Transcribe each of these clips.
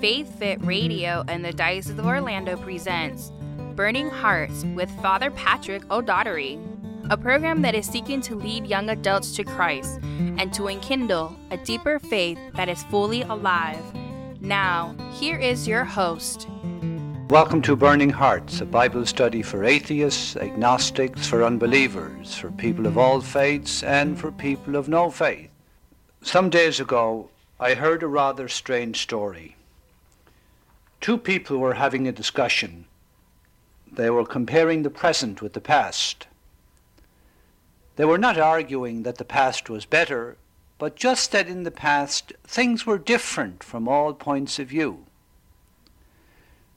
Faith Fit Radio and the Diocese of Orlando presents Burning Hearts with Father Patrick O'Daugherty, a program that is seeking to lead young adults to Christ and to enkindle a deeper faith that is fully alive. Now, here is your host. Welcome to Burning Hearts, a Bible study for atheists, agnostics, for unbelievers, for people of all faiths, and for people of no faith. Some days ago, I heard a rather strange story. Two people were having a discussion. They were comparing the present with the past. They were not arguing that the past was better, but just that in the past things were different from all points of view.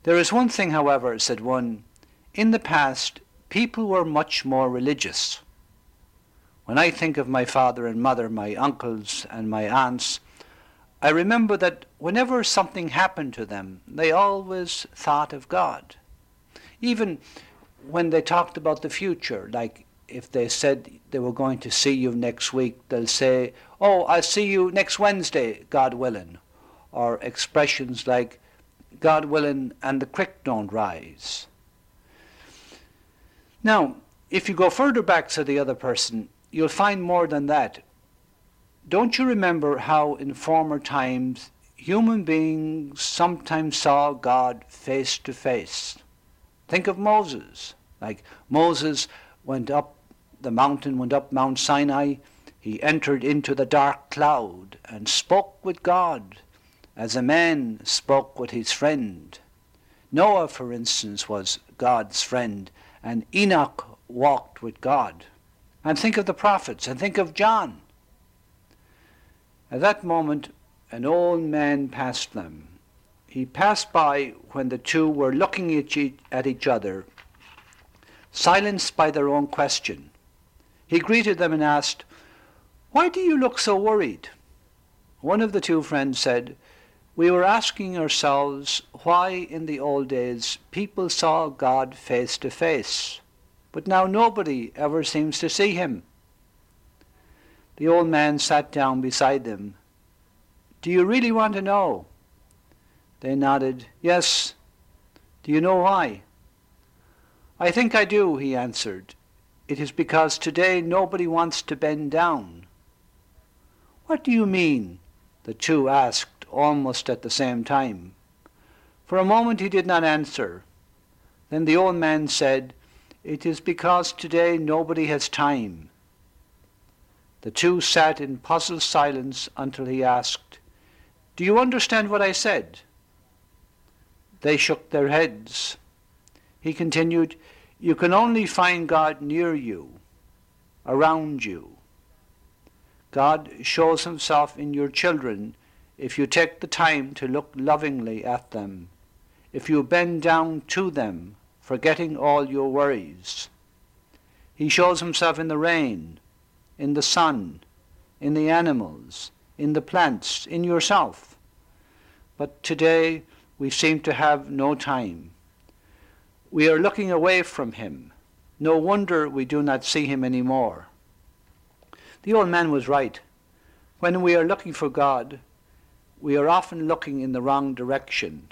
There is one thing, however, said one, in the past people were much more religious. When I think of my father and mother, my uncles and my aunts, I remember that whenever something happened to them, they always thought of God. Even when they talked about the future, like if they said they were going to see you next week, they'll say, Oh, I'll see you next Wednesday, God willing. Or expressions like, God willing, and the creek don't rise. Now, if you go further back to the other person, you'll find more than that. Don't you remember how in former times human beings sometimes saw God face to face? Think of Moses. Like Moses went up the mountain, went up Mount Sinai, he entered into the dark cloud and spoke with God as a man spoke with his friend. Noah, for instance, was God's friend, and Enoch walked with God. And think of the prophets, and think of John. At that moment, an old man passed them. He passed by when the two were looking at each other, silenced by their own question. He greeted them and asked, Why do you look so worried? One of the two friends said, We were asking ourselves why in the old days people saw God face to face, but now nobody ever seems to see him. The old man sat down beside them. Do you really want to know? They nodded, Yes. Do you know why? I think I do, he answered. It is because today nobody wants to bend down. What do you mean? The two asked almost at the same time. For a moment he did not answer. Then the old man said, It is because today nobody has time. The two sat in puzzled silence until he asked, Do you understand what I said? They shook their heads. He continued, You can only find God near you, around you. God shows himself in your children if you take the time to look lovingly at them, if you bend down to them, forgetting all your worries. He shows himself in the rain, in the sun, in the animals, in the plants, in yourself. But today we seem to have no time. We are looking away from him. No wonder we do not see him any more. The old man was right. When we are looking for God, we are often looking in the wrong direction.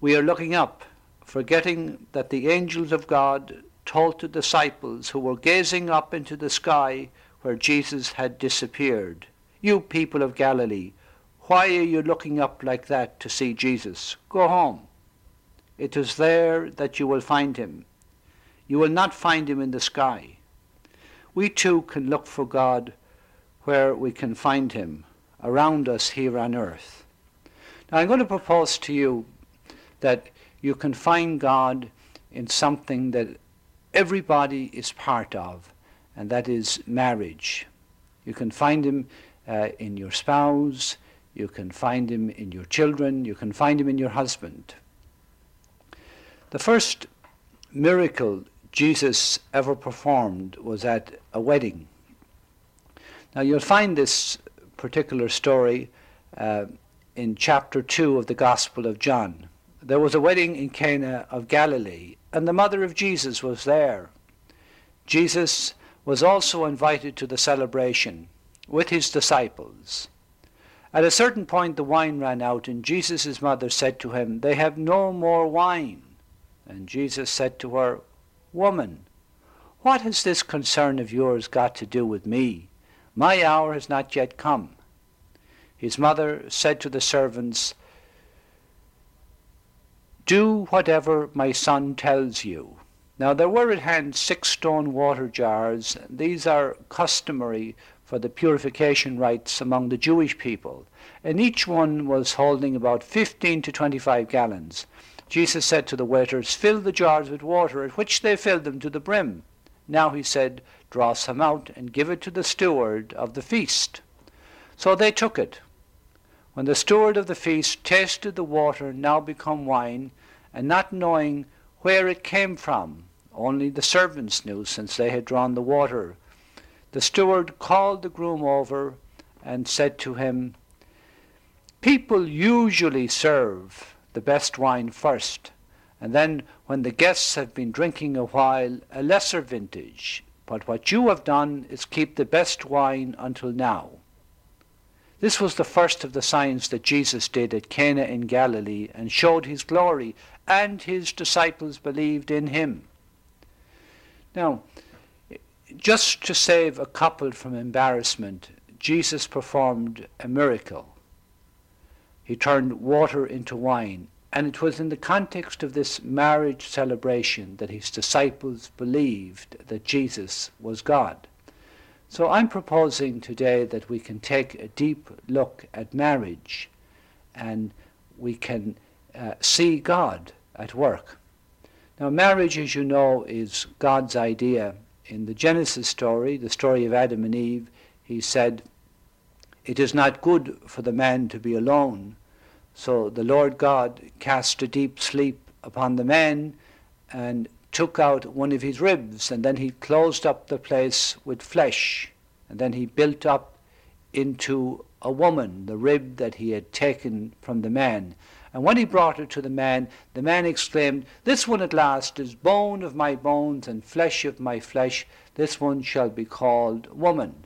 We are looking up, forgetting that the angels of God told the disciples who were gazing up into the sky where Jesus had disappeared, You people of Galilee, why are you looking up like that to see Jesus? Go home. It is there that you will find him. You will not find him in the sky. We too can look for God where we can find him, around us here on earth. Now I'm going to propose to you that you can find God in something that everybody is part of, and that is marriage. You can find him uh, in your spouse, you can find him in your children, you can find him in your husband. The first miracle Jesus ever performed was at a wedding. Now you'll find this particular story uh, in chapter 2 of the Gospel of John. There was a wedding in Cana of Galilee, and the mother of Jesus was there. Jesus was also invited to the celebration. with his disciples. At a certain point the wine ran out, and Jesus' mother said to him, They have no more wine. And Jesus said to her, Woman, what has this concern of yours got to do with me? My hour has not yet come. His mother said to the servants, Do whatever my son tells you. Now there were at hand six stone water jars. These are customary for the purification rites among the Jewish people, and each one was holding about 15 to 25 gallons. Jesus said to the waiters, Fill the jars with water, at which they filled them to the brim. Now he said, Draw some out and give it to the steward of the feast. So they took it. When the steward of the feast tasted the water now become wine, and not knowing where it came from, only the servants knew, since they had drawn the water, the steward called the groom over and said to him, People usually serve the best wine first, and then, when the guests have been drinking a while, a lesser vintage. But what you have done is keep the best wine until now. This was the first of the signs that Jesus did at Cana in Galilee and showed his glory, and his disciples believed in him. Now, just to save a couple from embarrassment, Jesus performed a miracle. He turned water into wine, and it was in the context of this marriage celebration that his disciples believed that Jesus was God. So I'm proposing today that we can take a deep look at marriage and we can uh, see God at work. Now, marriage, as you know, is God's idea in the Genesis story, the story of Adam and Eve, he said, It is not good for the man to be alone. So the Lord God cast a deep sleep upon the man and took out one of his ribs, and then he closed up the place with flesh. And then he built up into a woman the rib that he had taken from the man. And when he brought it to the man, the man exclaimed, This one at last is bone of my bones and flesh of my flesh. This one shall be called woman.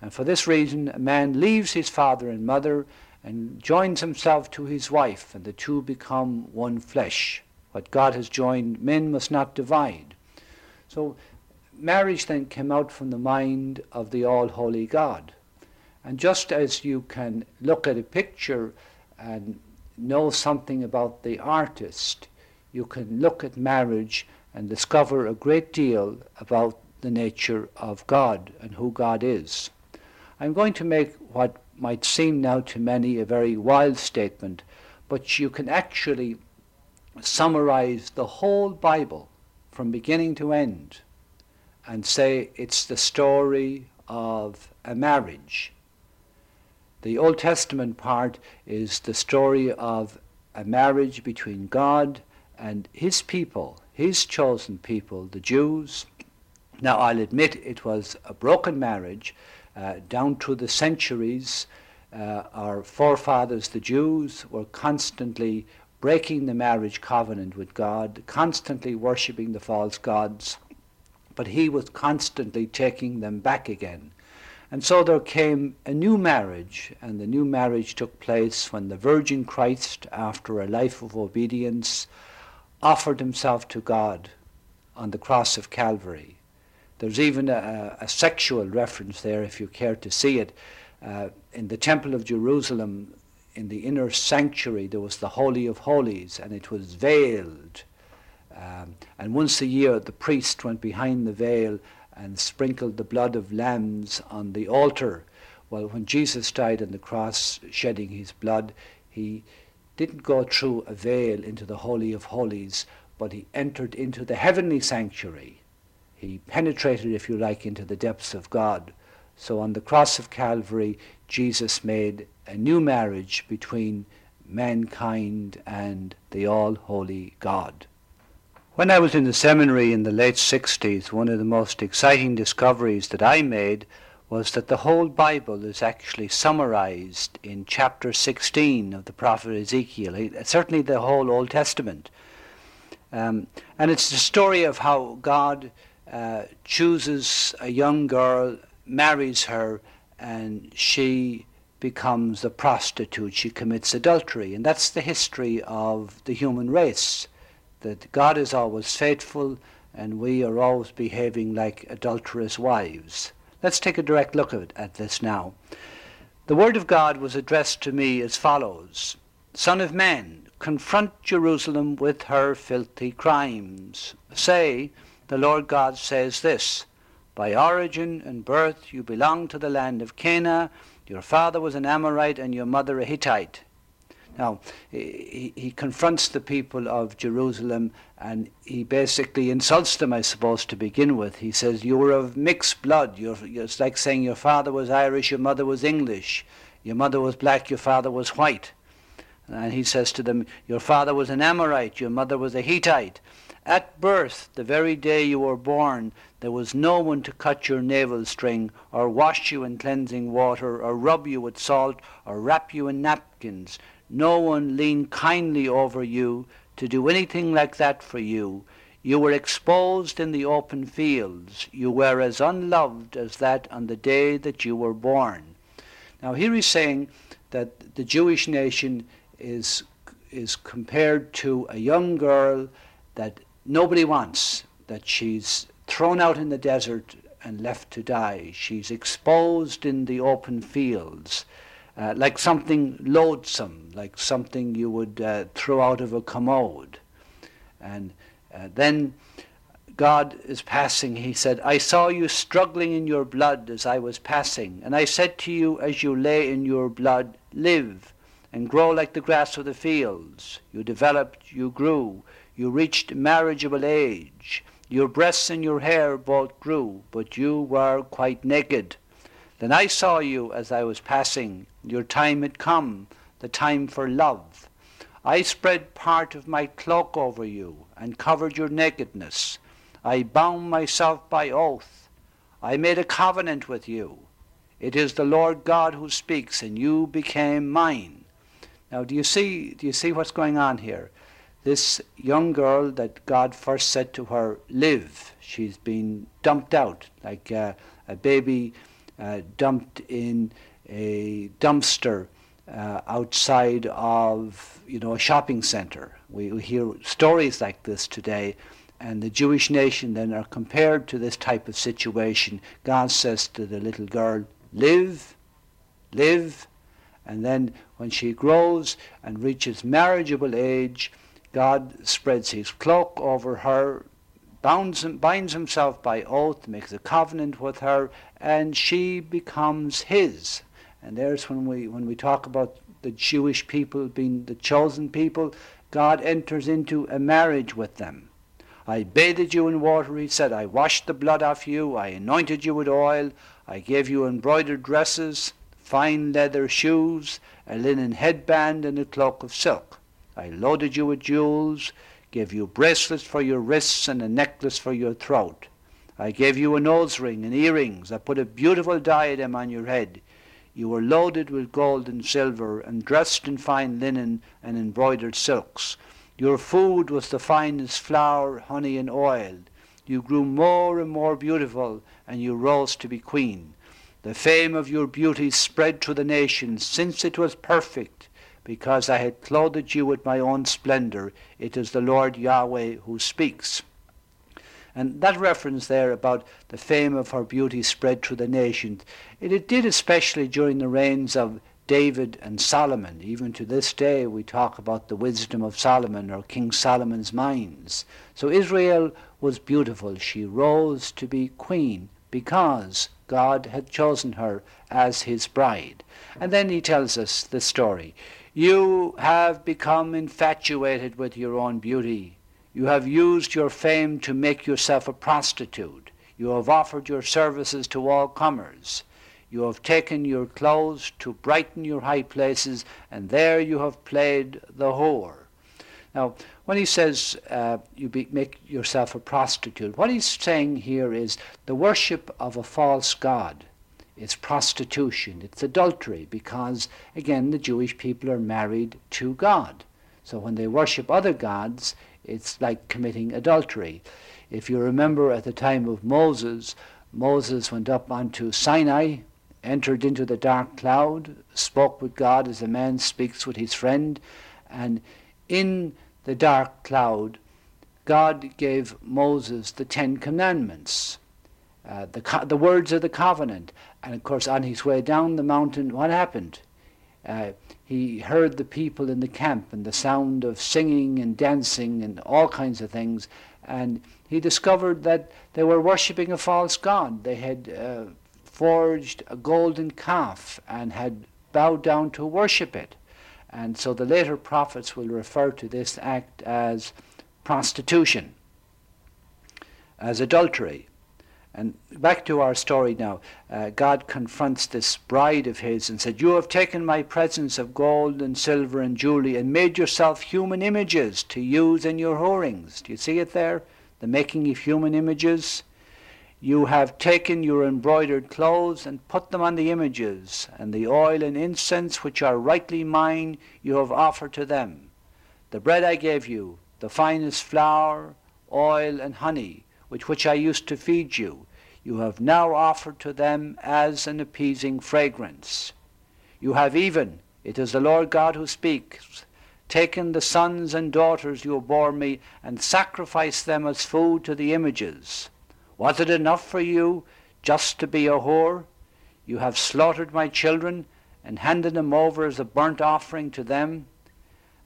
And for this reason, a man leaves his father and mother and joins himself to his wife, and the two become one flesh. What God has joined, men must not divide. So, marriage then came out from the mind of the all holy God. And just as you can look at a picture and know something about the artist, you can look at marriage and discover a great deal about the nature of God and who God is. I'm going to make what might seem now to many a very wild statement, but you can actually summarize the whole Bible from beginning to end and say it's the story of a marriage the Old Testament part is the story of a marriage between God and his people, his chosen people, the Jews. Now, I'll admit it was a broken marriage uh, down through the centuries. Uh, our forefathers, the Jews, were constantly breaking the marriage covenant with God, constantly worshipping the false gods, but he was constantly taking them back again. And so there came a new marriage, and the new marriage took place when the Virgin Christ, after a life of obedience, offered himself to God on the cross of Calvary. There's even a, a sexual reference there, if you care to see it. Uh, in the Temple of Jerusalem, in the inner sanctuary, there was the Holy of Holies, and it was veiled. Um, and once a year, the priest went behind the veil and sprinkled the blood of lambs on the altar. Well, when Jesus died on the cross, shedding his blood, he didn't go through a veil into the Holy of Holies, but he entered into the heavenly sanctuary. He penetrated, if you like, into the depths of God. So on the cross of Calvary, Jesus made a new marriage between mankind and the all holy God. When I was in the seminary in the late 60s, one of the most exciting discoveries that I made was that the whole Bible is actually summarized in chapter 16 of the prophet Ezekiel, certainly the whole Old Testament. Um, and it's the story of how God uh, chooses a young girl, marries her, and she becomes a prostitute. She commits adultery. And that's the history of the human race that God is always faithful and we are always behaving like adulterous wives. Let's take a direct look at, at this now. The word of God was addressed to me as follows Son of man, confront Jerusalem with her filthy crimes. Say, the Lord God says this By origin and birth you belong to the land of Canaan. Your father was an Amorite and your mother a Hittite. Now, he, he confronts the people of Jerusalem and he basically insults them, I suppose, to begin with. He says, You were of mixed blood. You're, it's like saying your father was Irish, your mother was English. Your mother was black, your father was white. And he says to them, Your father was an Amorite, your mother was a Hittite. At birth, the very day you were born, there was no one to cut your navel string, or wash you in cleansing water, or rub you with salt, or wrap you in napkins. No one leaned kindly over you to do anything like that for you. You were exposed in the open fields. You were as unloved as that on the day that you were born. Now, here he's saying that the Jewish nation is, is compared to a young girl that nobody wants, that she's thrown out in the desert and left to die. She's exposed in the open fields uh, like something loathsome, like something you would uh, throw out of a commode. And uh, then God is passing. He said, I saw you struggling in your blood as I was passing. And I said to you, as you lay in your blood, live and grow like the grass of the fields. You developed, you grew, you reached marriageable age. Your breasts and your hair both grew, but you were quite naked. Then I saw you as I was passing. Your time had come, the time for love. I spread part of my cloak over you and covered your nakedness. I bound myself by oath. I made a covenant with you. It is the Lord God who speaks, and you became mine. Now, do you see? Do you see what's going on here? This young girl that God first said to her, "Live." She's been dumped out like uh, a baby uh, dumped in a dumpster uh, outside of you know a shopping center. We, we hear stories like this today, and the Jewish nation then are compared to this type of situation. God says to the little girl, "Live, live," and then when she grows and reaches marriageable age, God spreads His cloak over her bounds, binds himself by oath, makes a covenant with her, and she becomes his. And there's when we when we talk about the Jewish people being the chosen people, God enters into a marriage with them. I bathed you in water, he said. I washed the blood off you. I anointed you with oil. I gave you embroidered dresses, fine leather shoes, a linen headband, and a cloak of silk. I loaded you with jewels gave you bracelets for your wrists and a necklace for your throat. I gave you a nose ring and earrings. I put a beautiful diadem on your head. You were loaded with gold and silver and dressed in fine linen and embroidered silks. Your food was the finest flour, honey, and oil. You grew more and more beautiful, and you rose to be queen. The fame of your beauty spread to the nations, since it was perfect because I had clothed you with my own splendor. It is the Lord Yahweh who speaks. And that reference there about the fame of her beauty spread through the nations, it, it did especially during the reigns of David and Solomon. Even to this day, we talk about the wisdom of Solomon or King Solomon's Mines. So Israel was beautiful. She rose to be queen because God had chosen her as his bride. And then he tells us the story. You have become infatuated with your own beauty. You have used your fame to make yourself a prostitute. You have offered your services to all comers. You have taken your clothes to brighten your high places, and there you have played the whore. Now, when he says uh, you be, make yourself a prostitute, what he's saying here is the worship of a false god it's prostitution, it's adultery, because again the Jewish people are married to God. So when they worship other gods, it's like committing adultery. If you remember at the time of Moses, Moses went up onto Sinai entered into the dark cloud, spoke with God as a man speaks with his friend, and in the dark cloud, God gave Moses the Ten Commandments, uh, the, co- the words of the covenant. And of course, on his way down the mountain, what happened? Uh, he heard the people in the camp and the sound of singing and dancing and all kinds of things. And he discovered that they were worshipping a false god. They had uh, forged a golden calf and had bowed down to worship it. And so the later prophets will refer to this act as prostitution, as adultery. And back to our story now. Uh, God confronts this bride of his and said, You have taken my presents of gold and silver and jewelry and made yourself human images to use in your whorings. Do you see it there? The making of human images. You have taken your embroidered clothes and put them on the images, and the oil and incense which are rightly mine you have offered to them. The bread I gave you, the finest flour, oil, and honey, with which I used to feed you, you have now offered to them as an appeasing fragrance. You have even, it is the Lord God who speaks, taken the sons and daughters you bore me and sacrificed them as food to the images. Was it enough for you just to be a whore? You have slaughtered my children and handed them over as a burnt offering to them.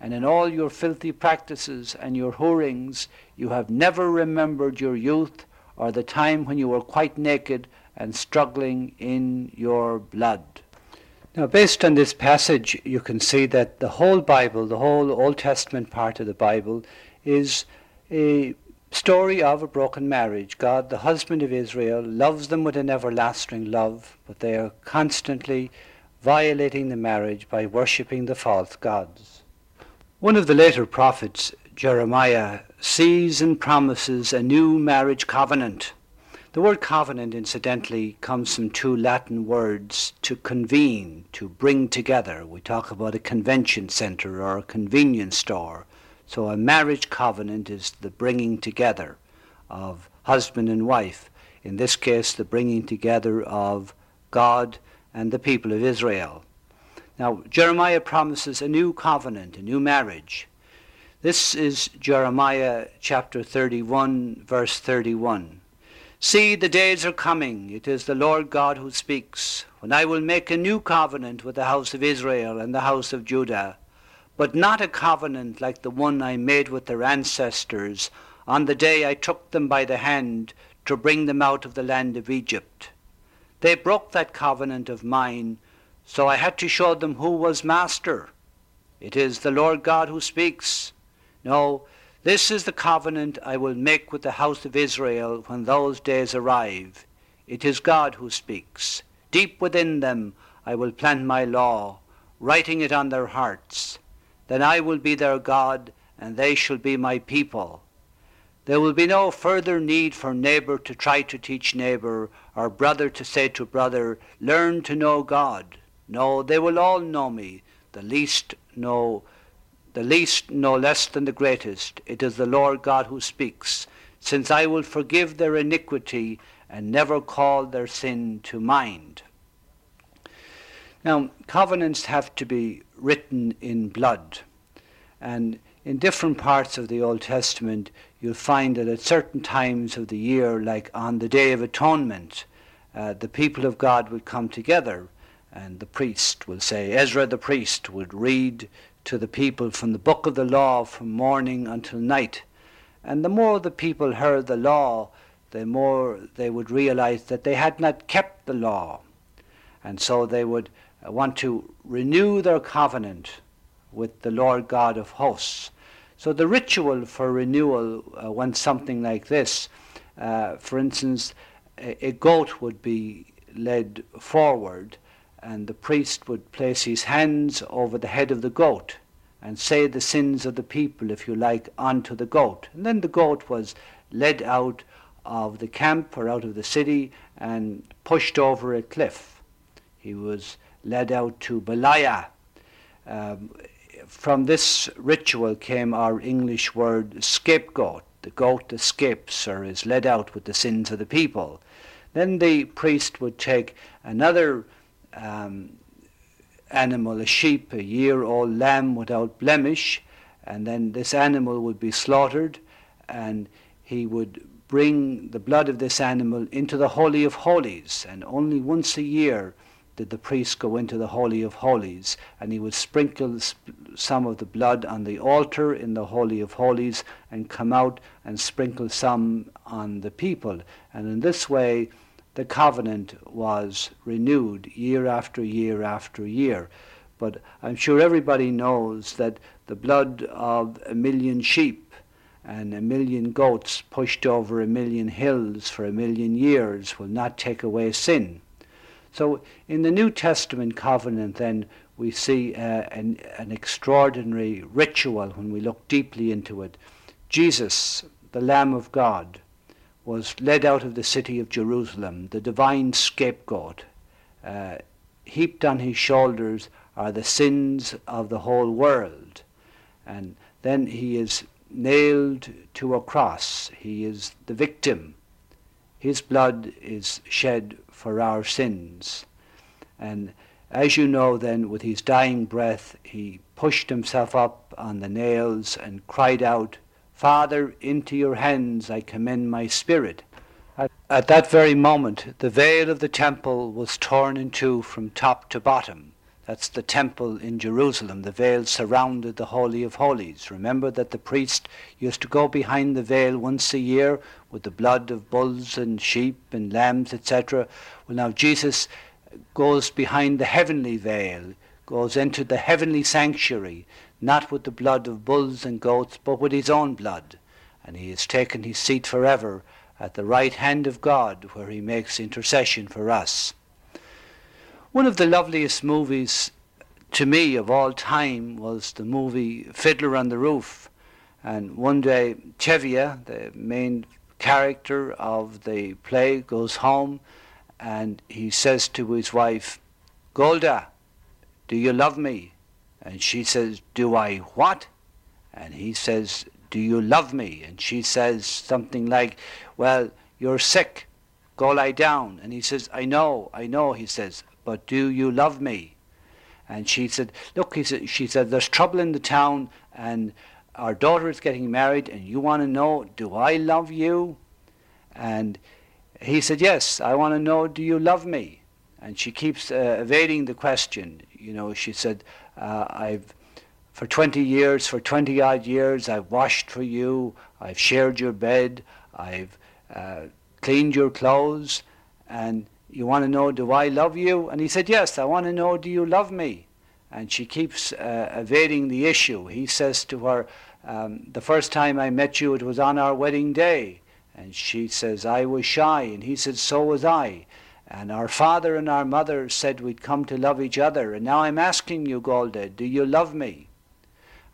And in all your filthy practices and your whorings, you have never remembered your youth or the time when you were quite naked and struggling in your blood. Now, based on this passage, you can see that the whole Bible, the whole Old Testament part of the Bible, is a story of a broken marriage. God, the husband of Israel, loves them with an everlasting love, but they are constantly violating the marriage by worshipping the false gods. One of the later prophets, Jeremiah, sees and promises a new marriage covenant. The word covenant, incidentally, comes from two Latin words to convene, to bring together. We talk about a convention center or a convenience store. So a marriage covenant is the bringing together of husband and wife. In this case, the bringing together of God and the people of Israel. Now, Jeremiah promises a new covenant, a new marriage. This is Jeremiah chapter 31, verse 31. See, the days are coming, it is the Lord God who speaks, when I will make a new covenant with the house of Israel and the house of Judah but not a covenant like the one I made with their ancestors on the day I took them by the hand to bring them out of the land of Egypt. They broke that covenant of mine, so I had to show them who was master. It is the Lord God who speaks. No, this is the covenant I will make with the house of Israel when those days arrive. It is God who speaks. Deep within them I will plant my law, writing it on their hearts. Then I will be their God, and they shall be my people. There will be no further need for neighbor to try to teach neighbor, or brother to say to brother, Learn to know God. No, they will all know me, the least know the least no less than the greatest. It is the Lord God who speaks, since I will forgive their iniquity and never call their sin to mind. Now, covenants have to be written in blood. And in different parts of the Old Testament, you'll find that at certain times of the year, like on the Day of Atonement, uh, the people of God would come together and the priest will say, Ezra the priest would read to the people from the book of the law from morning until night. And the more the people heard the law, the more they would realize that they had not kept the law. And so they would want to renew their covenant with the Lord God of hosts. So the ritual for renewal uh, went something like this. Uh, for instance, a, a, goat would be led forward, and the priest would place his hands over the head of the goat and say the sins of the people, if you like, onto the goat. And then the goat was led out of the camp or out of the city and pushed over a cliff. He was led out to Beliah. Um, from this ritual came our English word scapegoat. The goat escapes or is led out with the sins of the people. Then the priest would take another um, animal, a sheep, a year old lamb without blemish, and then this animal would be slaughtered, and he would bring the blood of this animal into the Holy of Holies, and only once a year did the priest go into the Holy of Holies, and he would sprinkle some of the blood on the altar in the Holy of Holies and come out and sprinkle some on the people. And in this way, the covenant was renewed year after year after year. But I'm sure everybody knows that the blood of a million sheep and a million goats pushed over a million hills for a million years will not take away sin. So in the New Testament covenant, then, we see uh, an, an extraordinary ritual when we look deeply into it. Jesus, the Lamb of God, was led out of the city of Jerusalem, the divine scapegoat. Uh, heaped on his shoulders are the sins of the whole world. And then he is nailed to a cross. He is the victim. His blood is shed for our sins. And as you know, then, with his dying breath, he pushed himself up on the nails and cried out, Father, into your hands I commend my spirit. At, at that very moment, the veil of the temple was torn in two from top to bottom that's the temple in Jerusalem. The veil surrounded the Holy of Holies. Remember that the priest used to go behind the veil once a year with the blood of bulls and sheep and lambs, etc. Well, now Jesus goes behind the heavenly veil, goes into the heavenly sanctuary, not with the blood of bulls and goats, but with his own blood. And he has taken his seat forever at the right hand of God, where he makes intercession for us. One of the loveliest movies to me of all time was the movie Fiddler on the Roof. And one day, Tevye, the main character of the play, goes home and he says to his wife, Golde, do you love me? And she says, Do I what? And he says, Do you love me? And she says something like, Well, you're sick. Go lie down. And he says, I know, I know, he says but do you love me? And she said, look, he said, she said, there's trouble in the town and our daughter is getting married and you want to know, do I love you? And he said, yes, I want to know, do you love me? And she keeps uh, evading the question. You know, she said, uh, I've, for 20 years, for 20 odd years, I've washed for you, I've shared your bed, I've uh, cleaned your clothes, and you want to know, do I love you? And he said, Yes, I want to know, do you love me? And she keeps uh, evading the issue. He says to her, um, The first time I met you, it was on our wedding day. And she says, I was shy. And he said, So was I. And our father and our mother said we'd come to love each other. And now I'm asking you, Golde, do you love me?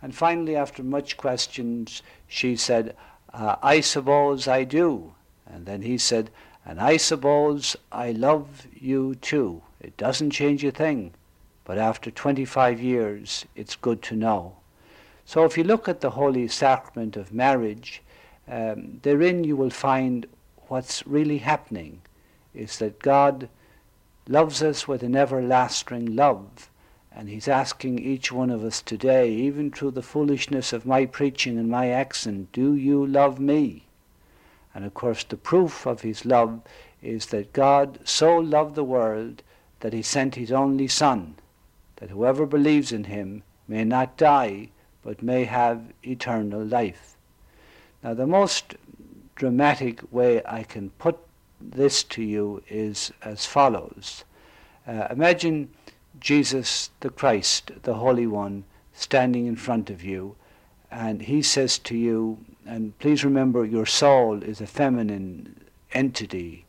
And finally, after much questions, she said, uh, I suppose I do. And then he said, and I suppose I love you too. It doesn't change a thing. But after 25 years, it's good to know. So if you look at the holy sacrament of marriage, um, therein you will find what's really happening is that God loves us with an everlasting love. And He's asking each one of us today, even through the foolishness of my preaching and my accent, do you love me? And of course, the proof of his love is that God so loved the world that he sent his only Son, that whoever believes in him may not die, but may have eternal life. Now, the most dramatic way I can put this to you is as follows. Uh, imagine Jesus the Christ, the Holy One, standing in front of you, and he says to you, and please remember your soul is a feminine entity.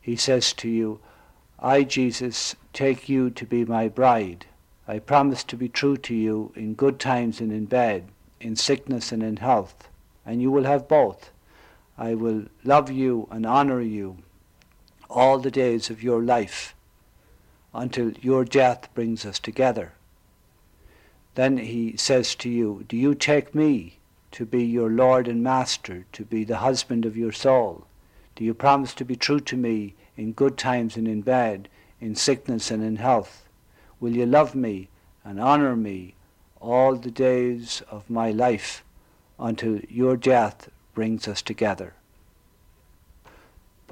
He says to you, I, Jesus, take you to be my bride. I promise to be true to you in good times and in bad, in sickness and in health, and you will have both. I will love you and honor you all the days of your life until your death brings us together. Then he says to you, Do you take me to be your Lord and Master, to be the husband of your soul? Do you promise to be true to me in good times and in bad, in sickness and in health? Will you love me and honor me all the days of my life until your death brings us together?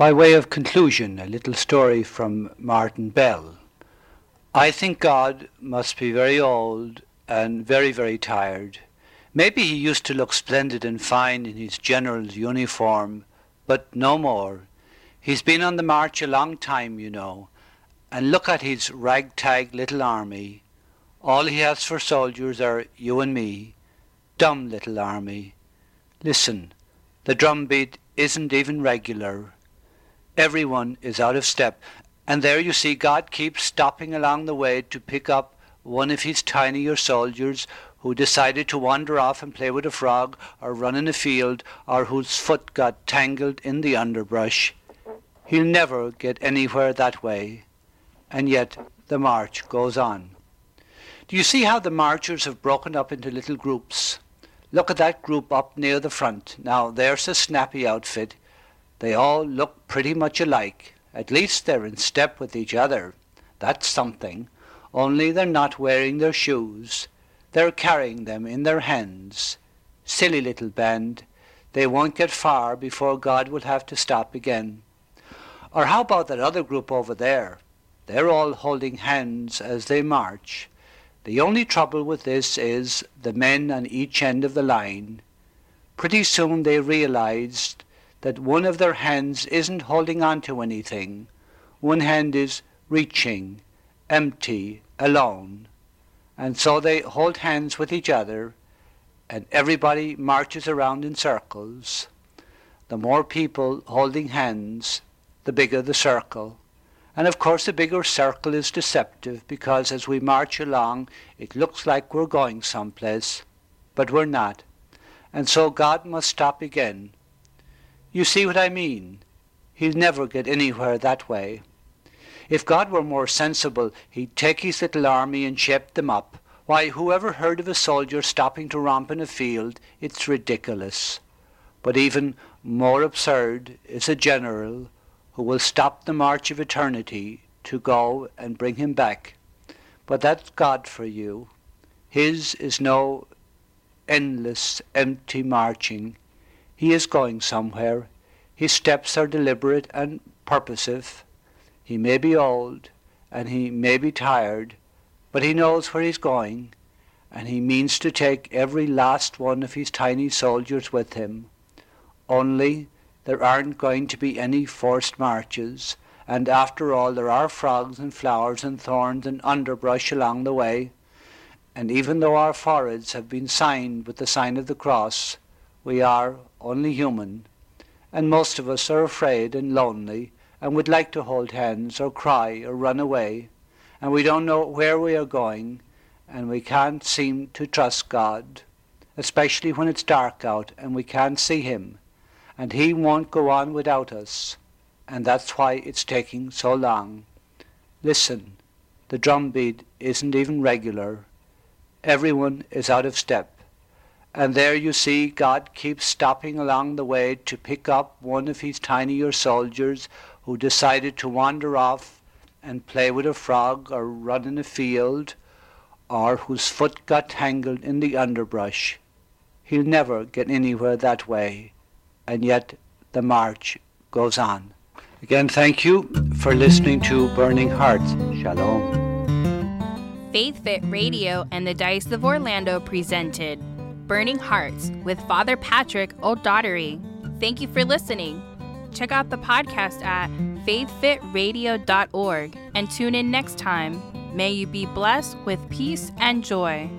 By way of conclusion, a little story from Martin Bell. I think God must be very old and very, very tired. Maybe he used to look splendid and fine in his general's uniform, but no more. He's been on the march a long time, you know, and look at his ragtag little army. All he has for soldiers are you and me. Dumb little army. Listen, the drumbeat isn't even regular. Everyone is out of step, and there you see God keeps stopping along the way to pick up one of his tinier soldiers who decided to wander off and play with a frog or run in a field or whose foot got tangled in the underbrush. He'll never get anywhere that way. And yet the march goes on. Do you see how the marchers have broken up into little groups? Look at that group up near the front. Now, there's a snappy outfit. They all look pretty much alike. At least they're in step with each other. That's something. Only they're not wearing their shoes. They're carrying them in their hands. Silly little band. They won't get far before God will have to stop again. Or how about that other group over there? They're all holding hands as they march. The only trouble with this is the men on each end of the line. Pretty soon they realized that one of their hands isn't holding on to anything. One hand is reaching, empty, alone. And so they hold hands with each other, and everybody marches around in circles. The more people holding hands, the bigger the circle. And of course the bigger circle is deceptive because as we march along it looks like we're going someplace, but we're not. And so God must stop again you see what I mean? He'll never get anywhere that way. If God were more sensible, he'd take his little army and shape them up. Why, whoever heard of a soldier stopping to romp in a field? It's ridiculous. But even more absurd is a general who will stop the march of eternity to go and bring him back. But that's God for you. His is no endless, empty marching. He is going somewhere. His steps are deliberate and purposive. He may be old, and he may be tired, but he knows where he's going, and he means to take every last one of his tiny soldiers with him. Only there aren't going to be any forced marches, and after all there are frogs and flowers and thorns and underbrush along the way. And even though our foreheads have been signed with the sign of the cross, we are only human, and most of us are afraid and lonely and would like to hold hands or cry or run away, and we don't know where we are going, and we can't seem to trust God, especially when it's dark out and we can't see Him, and He won't go on without us, and that's why it's taking so long. Listen, the drumbeat isn't even regular. Everyone is out of step. And there you see God keeps stopping along the way to pick up one of his tinier soldiers who decided to wander off and play with a frog or run in a field or whose foot got tangled in the underbrush. He'll never get anywhere that way, and yet the march goes on. Again, thank you for listening to Burning Hearts. Shalom. Faith Fit Radio and the Diocese of Orlando presented Burning Hearts with Father Patrick O'Daugherty. Thank you for listening. Check out the podcast at faithfitradio.org and tune in next time. May you be blessed with peace and joy.